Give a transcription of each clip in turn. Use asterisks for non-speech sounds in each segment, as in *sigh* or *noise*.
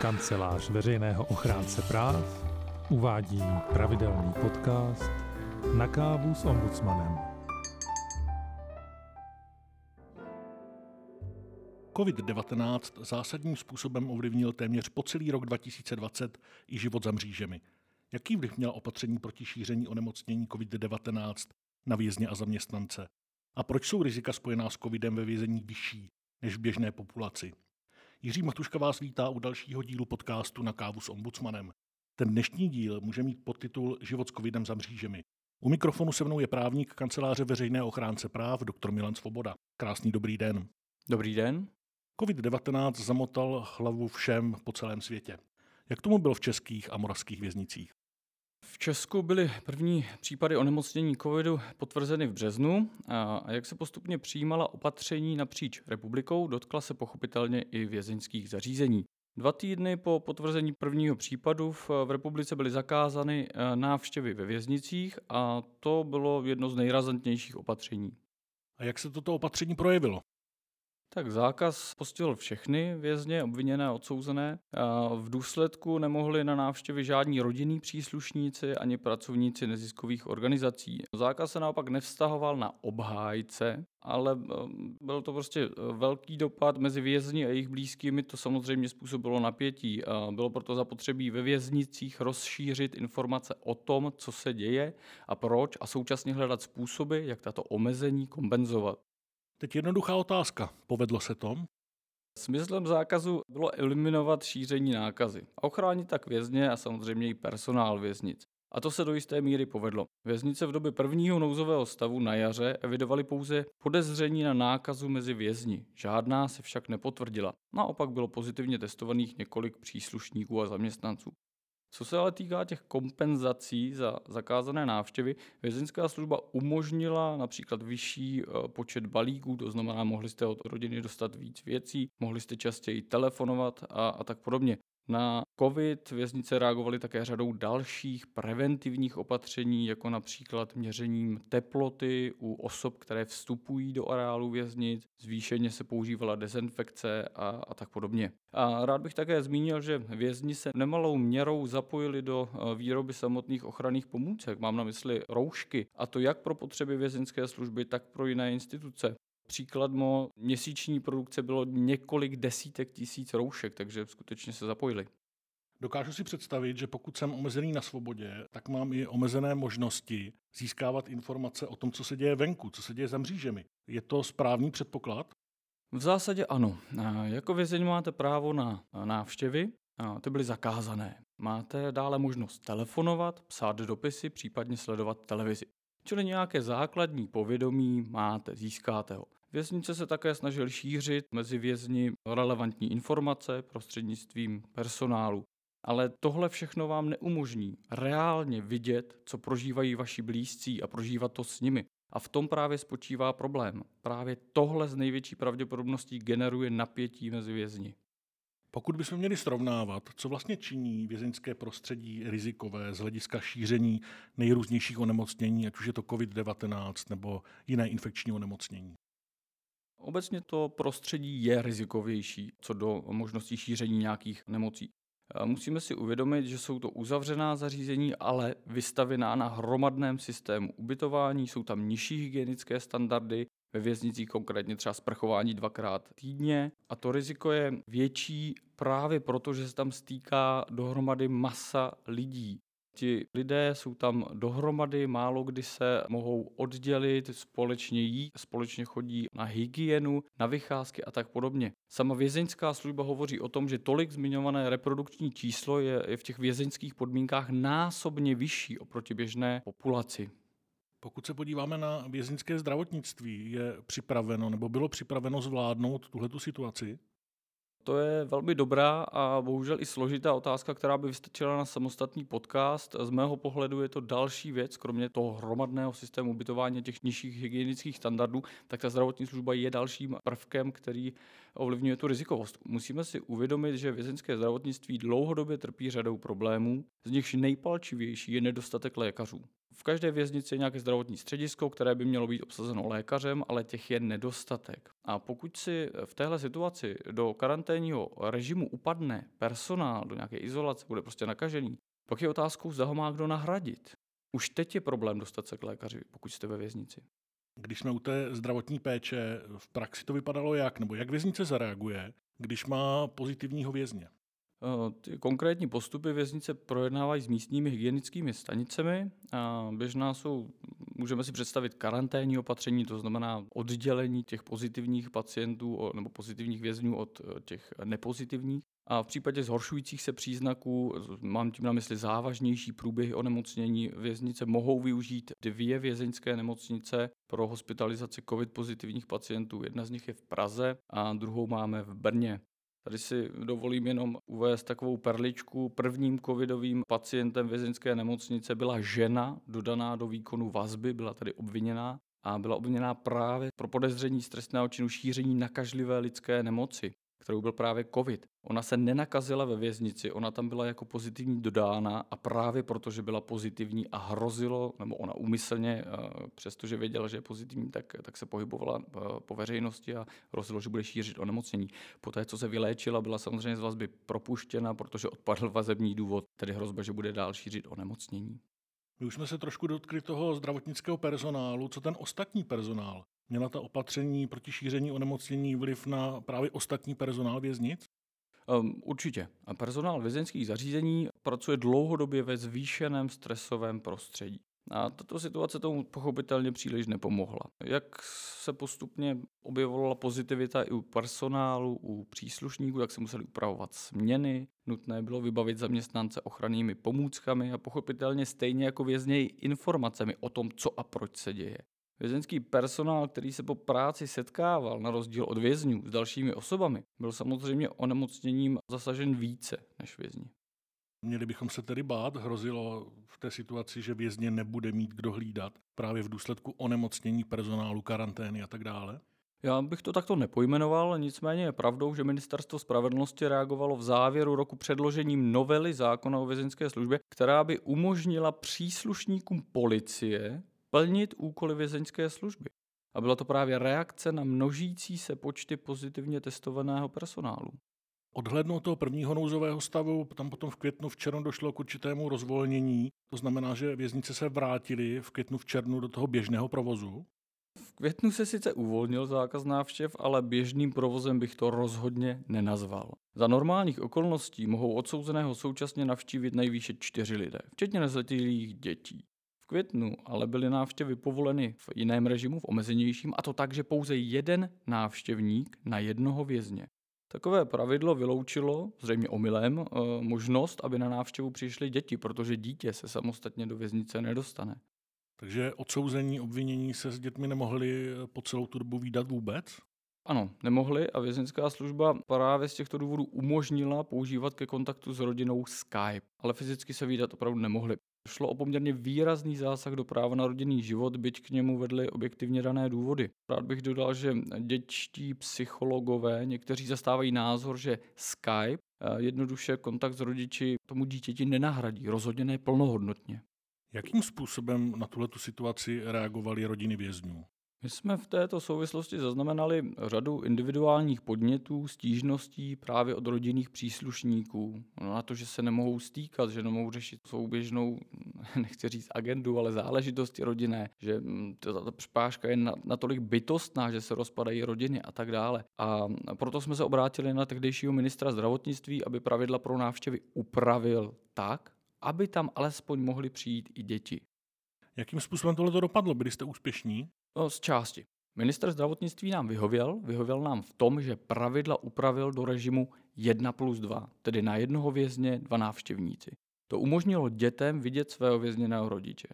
Kancelář veřejného ochránce práv uvádí pravidelný podcast Na kávu s ombudsmanem. COVID-19 zásadním způsobem ovlivnil téměř po celý rok 2020 i život za mřížemi. Jaký vliv měla opatření proti šíření onemocnění COVID-19 na vězně a zaměstnance? A proč jsou rizika spojená s covidem ve vězení vyšší než v běžné populaci? Jiří Matuška vás vítá u dalšího dílu podcastu na kávu s ombudsmanem. Ten dnešní díl může mít podtitul Život s covidem za mřížemi. U mikrofonu se mnou je právník kanceláře veřejné ochránce práv dr. Milan Svoboda. Krásný dobrý den. Dobrý den. COVID-19 zamotal hlavu všem po celém světě. Jak tomu bylo v českých a moravských věznicích? V Česku byly první případy onemocnění covidu potvrzeny v březnu a jak se postupně přijímala opatření napříč republikou, dotkla se pochopitelně i vězeňských zařízení. Dva týdny po potvrzení prvního případu v, republice byly zakázány e, návštěvy ve věznicích a to bylo jedno z nejrazantnějších opatření. A jak se toto opatření projevilo? Tak zákaz postihl všechny vězně, obviněné a odsouzené. V důsledku nemohli na návštěvy žádní rodinní příslušníci ani pracovníci neziskových organizací. Zákaz se naopak nevztahoval na obhájce, ale eh, byl to prostě eh, velký dopad mezi vězni a jejich blízkými, to samozřejmě způsobilo napětí. Bylo proto zapotřebí ve věznicích rozšířit informace o tom, co se děje a proč a současně hledat způsoby, jak tato omezení kompenzovat. Teď jednoduchá otázka. Povedlo se to? Smyslem zákazu bylo eliminovat šíření nákazy a ochránit tak vězně a samozřejmě i personál věznic. A to se do jisté míry povedlo. Věznice v době prvního nouzového stavu na jaře evidovaly pouze podezření na nákazu mezi vězni. Žádná se však nepotvrdila. Naopak bylo pozitivně testovaných několik příslušníků a zaměstnanců. Co se ale týká těch kompenzací za zakázané návštěvy, vězeňská služba umožnila například vyšší eh, počet balíků, to znamená, mohli jste od rodiny dostat víc věcí, mohli jste častěji telefonovat a, a tak podobně. Na COVID věznice reagovaly také řadou dalších preventivních opatření, jako například měřením teploty u osob, které vstupují do areálu věznic, zvýšeně se používala dezinfekce a, a tak podobně. A rád bych také zmínil, že vězni se nemalou měrou zapojili do eh, výroby samotných ochranných pomůcek. Mám na mysli roušky, a to jak pro potřeby vězeňské služby, tak pro jiné instituce. Příkladmo měsíční produkce bylo několik desítek tisíc roušek, takže skutečně se zapojili. Dokážu si představit, že pokud jsem omezený na svobodě, tak mám i omezené možnosti získávat informace o tom, co se děje venku, co se děje za mřížemi. Je to správný předpoklad? V zásadě ano. Jako vězeň máte právo na návštěvy, ty byly zakázané. Máte dále možnost telefonovat, psát dopisy, případně sledovat televizi. Čili nějaké základní povědomí máte, získáte ho. Věznice se také snažil šířit mezi vězni relevantní informace prostřednictvím personálu. Ale tohle všechno vám neumožní reálně vidět, co prožívají vaši blízcí a prožívat to s nimi. A v tom právě spočívá problém. Právě tohle z největší pravděpodobností generuje napětí mezi vězni. Pokud bychom měli srovnávat, co vlastně činí vězeňské prostředí rizikové z hlediska šíření nejrůznějších onemocnění, ať už je to COVID-19 nebo jiné infekční onemocnění. Obecně to prostředí je rizikovější co do možností šíření nějakých nemocí. Musíme si uvědomit, že jsou to uzavřená zařízení, ale vystavená na hromadném systému ubytování, jsou tam nižší hygienické standardy, ve věznicích konkrétně třeba sprchování dvakrát týdně a to riziko je větší právě proto, že se tam stýká dohromady masa lidí. Ti lidé jsou tam dohromady, málo kdy se mohou oddělit, společně jí, společně chodí na hygienu, na vycházky a tak podobně. Sama vězeňská služba hovoří o tom, že tolik zmiňované reprodukční číslo je v těch vězeňských podmínkách násobně vyšší oproti běžné populaci. Pokud se podíváme na vězeňské zdravotnictví, je připraveno nebo bylo připraveno zvládnout tuhletu situaci? To je velmi dobrá a bohužel i složitá otázka, která by vystačila na samostatný podcast. Z mého pohledu je to další věc, kromě toho hromadného systému ubytování těch nižších hygienických standardů, tak ta zdravotní služba je dalším prvkem, který ovlivňuje tu rizikovost. Musíme si uvědomit, že vězeňské zdravotnictví dlouhodobě trpí řadou problémů, z nichž nejpalčivější je nedostatek lékařů. V každé věznici je nějaké zdravotní středisko, které by mělo být obsazeno lékařem, ale těch je nedostatek. A pokud si v téhle situaci do karanténního režimu upadne personál, do nějaké izolace, bude prostě nakažený, pak je otázkou, zda ho má kdo nahradit. Už teď je problém dostat se k lékaři, pokud jste ve věznici. Když jsme u té zdravotní péče, v praxi to vypadalo jak? Nebo jak věznice zareaguje, když má pozitivního vězně? Eh, ty konkrétní postupy věznice projednávají s místními hygienickými stanicemi. A běžná jsou, můžeme si představit karanténní opatření, to znamená oddělení těch pozitivních pacientů nebo pozitivních vězňů od eh, těch nepozitivních. A v případě zhoršujících se příznaků, mám tím na mysli závažnější průběhy onemocnění, věznice mohou využít dvě vězeňské nemocnice pro hospitalizaci COVID pozitivních pacientů. Jedna z nich je v Praze a druhou máme v Brně. Tady si dovolím jenom uvést takovou perličku. Prvním covidovým pacientem vězeňské nemocnice byla žena dodaná do výkonu vazby, byla tady obviněná a byla obviněná právě pro podezření z trestného činu šíření nakažlivé lidské nemoci kterou byl právě COVID. Ona se nenakazila ve věznici, ona tam byla jako pozitivní dodána a právě protože byla pozitivní a hrozilo, nebo ona úmyslně, eh, přestože věděla, že je pozitivní, tak, tak se pohybovala eh, po veřejnosti a hrozilo, že bude šířit onemocnění. Poté, co se vyléčila, byla samozřejmě z vazby propuštěna, protože odpadl vazební důvod, tedy hrozba, že bude dál šířit onemocnění. My už jsme se trošku dotkli toho zdravotnického personálu. Co ten ostatní personál? Měla ta opatření proti šíření onemocnění vliv na právě ostatní personál věznic? Um, určitě. Personál vězeňských zařízení pracuje dlouhodobě ve zvýšeném stresovém prostředí. A tato situace tomu pochopitelně příliš nepomohla. Jak se postupně objevovala pozitivita i u personálu, u příslušníků, jak se museli upravovat směny, nutné bylo vybavit zaměstnance ochrannými pomůckami a pochopitelně stejně jako vězněji informacemi o tom, co a proč se děje. Vězeňský personál, který se po práci setkával, na rozdíl od vězňů s dalšími osobami, byl samozřejmě onemocněním zasažen více než vězni. Měli bychom se tedy bát, hrozilo v té situaci, že vězně nebude mít kdo hlídat právě v důsledku onemocnění personálu, karantény a tak dále? Já bych to takto nepojmenoval, nicméně je pravdou, že Ministerstvo spravedlnosti reagovalo v závěru roku předložením novely zákona o vězeňské službě, která by umožnila příslušníkům policie plnit úkoly vězeňské služby. A byla to právě reakce na množící se počty pozitivně testovaného personálu. Odhlednout toho prvního nouzového stavu, tam potom v květnu, v červnu došlo k určitému rozvolnění. To znamená, že věznice se vrátily v květnu, v červnu do toho běžného provozu. V květnu se sice uvolnil zákaz návštěv, ale běžným provozem bych to rozhodně nenazval. Za normálních okolností mohou odsouzeného současně navštívit nejvýše čtyři lidé, včetně nezletilých dětí. Květnu ale byly návštěvy povoleny v jiném režimu, v omezenějším, a to tak, že pouze jeden návštěvník na jednoho vězně. Takové pravidlo vyloučilo, zřejmě omylem, eh, možnost, aby na návštěvu přišly děti, protože dítě se samostatně do věznice nedostane. Takže odsouzení, obvinění se s dětmi nemohli po celou tu dobu výdat vůbec? Ano, nemohli a vězeňská služba právě z těchto důvodů umožnila používat ke kontaktu s rodinou Skype, ale fyzicky se výdat opravdu nemohli. Šlo o poměrně výrazný zásah do práva na rodinný život, byť k němu vedly objektivně dané důvody. Rád bych dodal, že dětští psychologové někteří zastávají názor, že Skype eh, jednoduše kontakt s rodiči tomu dítěti nenahradí, rozhodně ne plnohodnotně. Jakým způsobem na tuhle situaci reagovaly rodiny vězňů? My jsme v této souvislosti zaznamenali řadu individuálních podnětů, stížností právě od rodinných příslušníků. No na to, že se nemohou stýkat, že nemohou řešit souběžnou, *laughs* nechci říct agendu, ale záležitosti rodinné, že mm, ta, ta přepážka je natolik bytostná, že se rozpadají rodiny a tak dále. A proto jsme se obrátili na tehdejšího ministra zdravotnictví, aby pravidla pro návštěvy upravil tak, aby tam alespoň mohly přijít i děti. Jakým způsobem tohle dopadlo? Byli jste úspěšní? No, z části. Minister zdravotnictví nám vyhověl, vyhověl nám v tom, že pravidla upravil do režimu 1 plus 2, tedy na jednoho vězně dva návštěvníci. To umožnilo dětem vidět svého vězněného rodiče.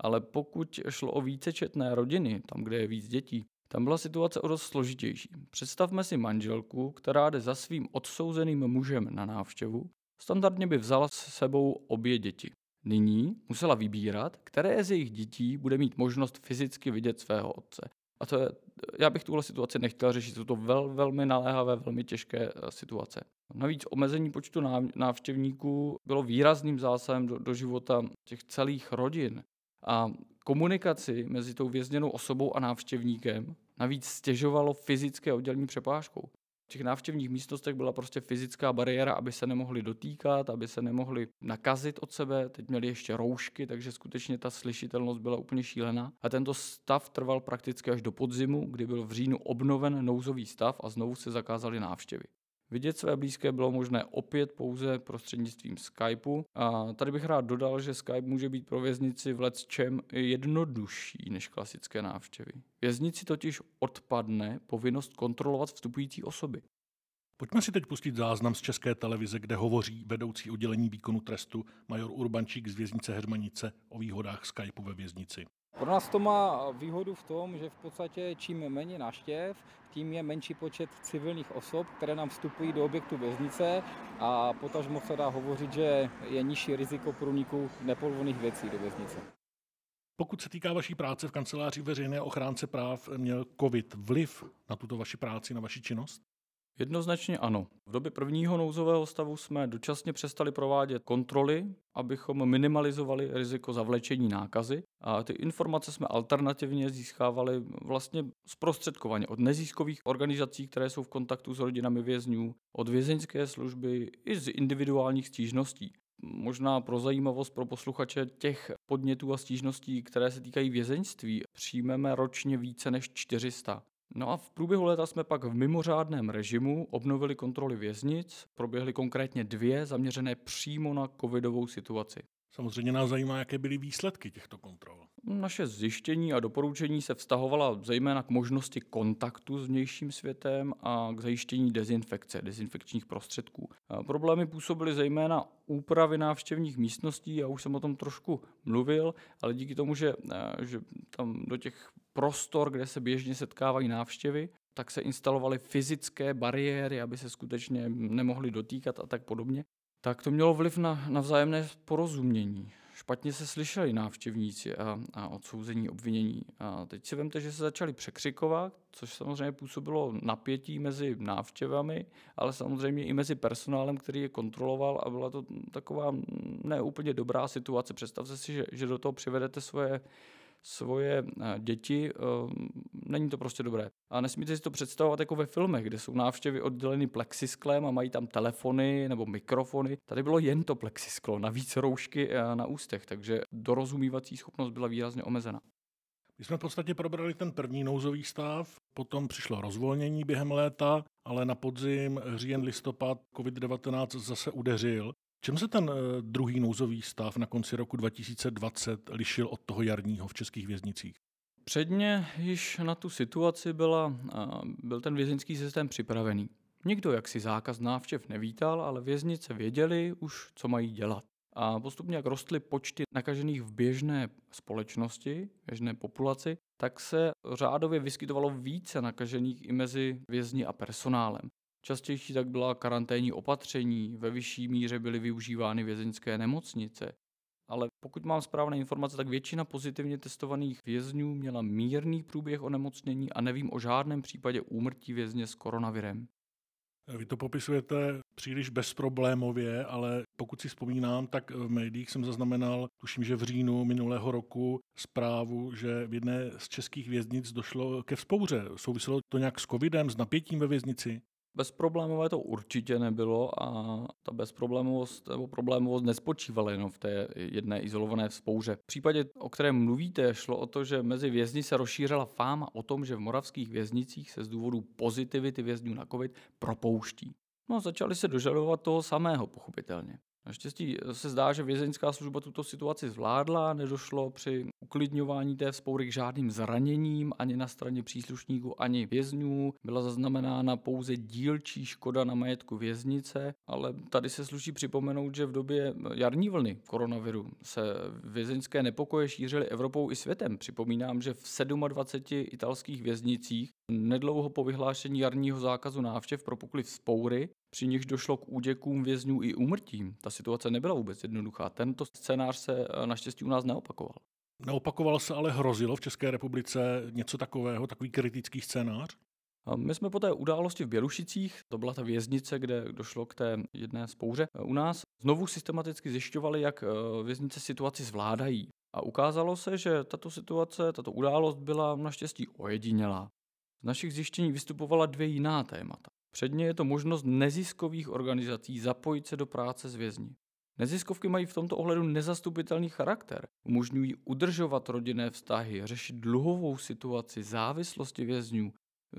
Ale pokud šlo o vícečetné rodiny, tam, kde je víc dětí, tam byla situace o dost složitější. Představme si manželku, která jde za svým odsouzeným mužem na návštěvu. Standardně by vzala s sebou obě děti. Nyní musela vybírat, které z jejich dětí bude mít možnost fyzicky vidět svého otce. A to je, já bych tuhle situaci nechtěl řešit, jsou to vel, velmi naléhavé, velmi těžké eh, situace. Navíc omezení počtu návštěvníků bylo výrazným zásahem do, do života těch celých rodin. A komunikaci mezi tou vězněnou osobou a návštěvníkem navíc stěžovalo fyzické oddělení přepážkou. V těch návštěvních místnostech byla prostě fyzická bariéra, aby se nemohli dotýkat, aby se nemohli nakazit od sebe. Teď měli ještě roušky, takže skutečně ta slyšitelnost byla úplně šílená. A tento stav trval prakticky až do podzimu, kdy byl v říjnu obnoven nouzový stav a znovu se zakázaly návštěvy. Vidět své blízké bylo možné opět pouze prostřednictvím Skypeu. A tady bych rád dodal, že Skype může být pro věznici v čem jednodušší než klasické návštěvy. Věznici totiž odpadne povinnost kontrolovat vstupující osoby. Pojďme si teď pustit záznam z České televize, kde hovoří vedoucí oddělení výkonu trestu major Urbančík z věznice Hermanice o výhodách Skypeu ve věznici. Pro nás to má výhodu v tom, že v podstatě čím méně naštěv, tím je menší počet civilních osob, které nám vstupují do objektu věznice a potažmo se dá hovořit, že je nižší riziko průniku nepovolených věcí do věznice. Pokud se týká vaší práce v kanceláři veřejné ochránce práv, měl COVID vliv na tuto vaši práci, na vaši činnost? Jednoznačně ano. V době prvního nouzového stavu jsme dočasně přestali provádět kontroly, abychom minimalizovali riziko zavlečení nákazy. A ty informace jsme alternativně získávali vlastně zprostředkovaně od neziskových organizací, které jsou v kontaktu s rodinami vězňů, od vězeňské služby i z individuálních stížností. Možná pro zajímavost pro posluchače těch podnětů a stížností, které se týkají vězeňství, přijmeme ročně více než 400. No a v průběhu léta jsme pak v mimořádném režimu obnovili kontroly věznic, proběhly konkrétně dvě zaměřené přímo na covidovou situaci. Samozřejmě nás zajímá, jaké byly výsledky těchto kontrol. Naše zjištění a doporučení se vztahovala zejména k možnosti kontaktu s vnějším světem a k zajištění dezinfekce, dezinfekčních prostředků. Problémy působily zejména úpravy návštěvních místností, já už jsem o tom trošku mluvil, ale díky tomu, že, že tam do těch prostor, kde se běžně setkávají návštěvy, tak se instalovaly fyzické bariéry, aby se skutečně nemohli dotýkat a tak podobně. Tak to mělo vliv na, na vzájemné porozumění. Špatně se slyšeli návštěvníci a, a odsouzení obvinění. A teď si vemte, že se začali překřikovat, což samozřejmě působilo napětí mezi návštěvami, ale samozřejmě i mezi personálem, který je kontroloval a byla to taková neúplně dobrá situace. Představte si, že, že do toho přivedete svoje svoje eh, děti, eh, není to prostě dobré. A nesmíte si to představovat jako ve filmech, kde jsou návštěvy odděleny plexisklem a mají tam telefony nebo mikrofony. Tady bylo jen to plexisklo, navíc roušky eh, na ústech, takže dorozumívací schopnost byla výrazně omezena. My jsme v podstatě probrali ten první nouzový stav, potom přišlo rozvolnění během léta, ale na podzim, říjen, listopad COVID-19 zase udeřil. Čem se ten eh, druhý nouzový stav na konci roku 2020 lišil od toho jarního v českých věznicích? Předně již na tu situaci byla, byl ten vězeňský systém připravený. Nikdo jaksi zákaz návštěv nevítal, ale věznice věděli už, co mají dělat. A postupně, jak rostly počty nakažených v běžné společnosti, běžné populaci, tak se řádově vyskytovalo více nakažených i mezi vězni a personálem. Častější tak byla karanténní opatření, ve vyšší míře byly využívány vězeňské nemocnice. Ale pokud mám správné informace, tak většina pozitivně testovaných vězňů měla mírný průběh onemocnění a nevím o žádném případě úmrtí vězně s koronavirem. Vy to popisujete příliš bezproblémově, ale pokud si vzpomínám, tak v médiích jsem zaznamenal, tuším, že v říjnu minulého roku zprávu, že v jedné z českých věznic došlo ke vzpouře. Souviselo to nějak s covidem, s napětím ve věznici? Bezproblémové to určitě nebylo a ta bezproblémovost nebo problémovost nespočívala jenom v té jedné izolované vzpouře. V případě, o kterém mluvíte, šlo o to, že mezi vězni se rozšířila fáma o tom, že v moravských věznicích se z důvodu pozitivity vězňů na COVID propouští. No, začali se dožadovat toho samého, pochopitelně. Naštěstí se zdá, že vězeňská služba tuto situaci zvládla, nedošlo při uklidňování té vzpoury k žádným zraněním ani na straně příslušníků, ani vězňů. Byla zaznamenána pouze dílčí škoda na majetku věznice, ale tady se sluší připomenout, že v době jarní vlny koronaviru se vězeňské nepokoje šířily Evropou i světem. Připomínám, že v 27 italských věznicích nedlouho po vyhlášení jarního zákazu návštěv propukly vzpoury při nichž došlo k úděkům vězňů i úmrtím. Ta situace nebyla vůbec jednoduchá. Tento scénář se eh, naštěstí u nás neopakoval. Neopakoval se, ale hrozilo v České republice něco takového, takový kritický scénář? My jsme po té události v Bělušicích, to byla ta věznice, kde došlo k té jedné spouře u nás, znovu systematicky zjišťovali, jak eh, věznice situaci zvládají. A ukázalo se, že tato situace, tato událost byla naštěstí ojedinělá. Z našich zjištění vystupovala dvě jiná témata. Předně je to možnost neziskových organizací zapojit se do práce s vězni. Neziskovky mají v tomto ohledu nezastupitelný charakter. Umožňují udržovat rodinné vztahy, řešit dluhovou situaci, závislosti vězňů.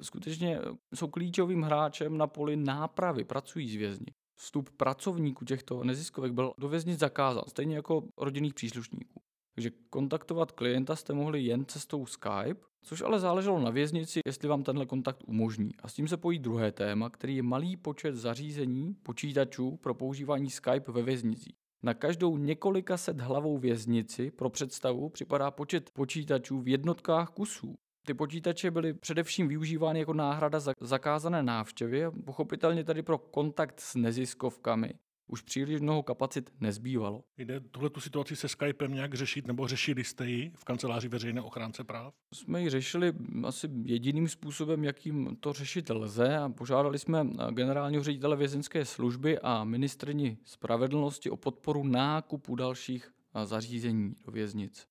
Skutečně jsou klíčovým hráčem na poli nápravy, pracují s vězni. Vstup pracovníků těchto neziskovek byl do věznic zakázán, stejně jako rodinných příslušníků. Takže kontaktovat klienta jste mohli jen cestou Skype, což ale záleželo na věznici, jestli vám tenhle kontakt umožní. A s tím se pojí druhé téma, který je malý počet zařízení počítačů pro používání Skype ve věznicích. Na každou několika set hlavou věznici pro představu připadá počet počítačů v jednotkách kusů. Ty počítače byly především využívány jako náhrada za zakázané návštěvy, pochopitelně tady pro kontakt s neziskovkami, už příliš mnoho kapacit nezbývalo. Jde tuhle tu situaci se Skypem nějak řešit, nebo řešili jste ji v kanceláři veřejné ochránce práv? Jsme ji řešili asi jediným způsobem, jakým to řešit lze a požádali jsme generálního ředitele vězenské služby a ministrni spravedlnosti o podporu nákupu dalších zařízení do věznic.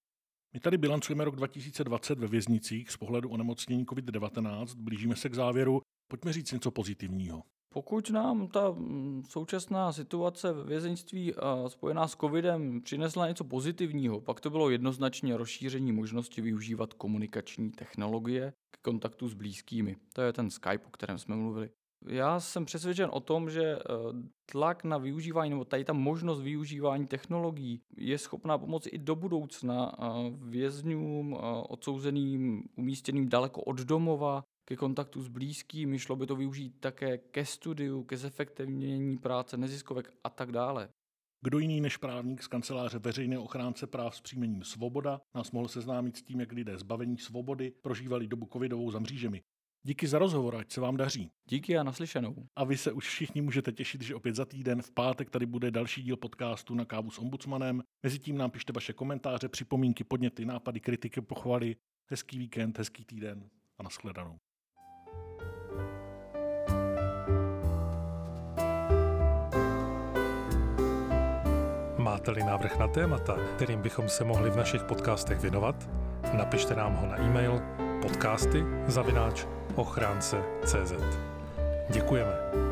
My tady bilancujeme rok 2020 ve věznicích z pohledu onemocnění COVID-19. Blížíme se k závěru. Pojďme říct něco pozitivního. Pokud nám ta mm, současná situace ve vězeňství spojená s covidem přinesla něco pozitivního, pak to bylo jednoznačně rozšíření možnosti využívat komunikační technologie k kontaktu s blízkými. To je ten Skype, o kterém jsme mluvili. Já jsem přesvědčen o tom, že e, tlak na využívání, nebo tady ta možnost využívání technologií je schopná pomoci i do budoucna vězňům odsouzeným umístěným daleko od domova, ke kontaktu s blízkými, šlo by to využít také ke studiu, ke zefektivnění práce neziskovek a tak dále. Kdo jiný než právník z kanceláře veřejné ochránce práv s příjmením Svoboda nás mohl seznámit s tím, jak lidé zbavení svobody prožívali dobu covidovou za mřížemi. Díky za rozhovor, ať se vám daří. Díky a naslyšenou. A vy se už všichni můžete těšit, že opět za týden v pátek tady bude další díl podcastu na kávu s ombudsmanem. Mezitím nám pište vaše komentáře, připomínky, podněty, nápady, kritiky, pochvaly. Hezký víkend, hezký týden a nashledanou. Máte-li návrh na témata, kterým bychom se mohli v našich podcastech věnovat, napište nám ho na e-mail podcasty zavináč ochránce.cz. Děkujeme.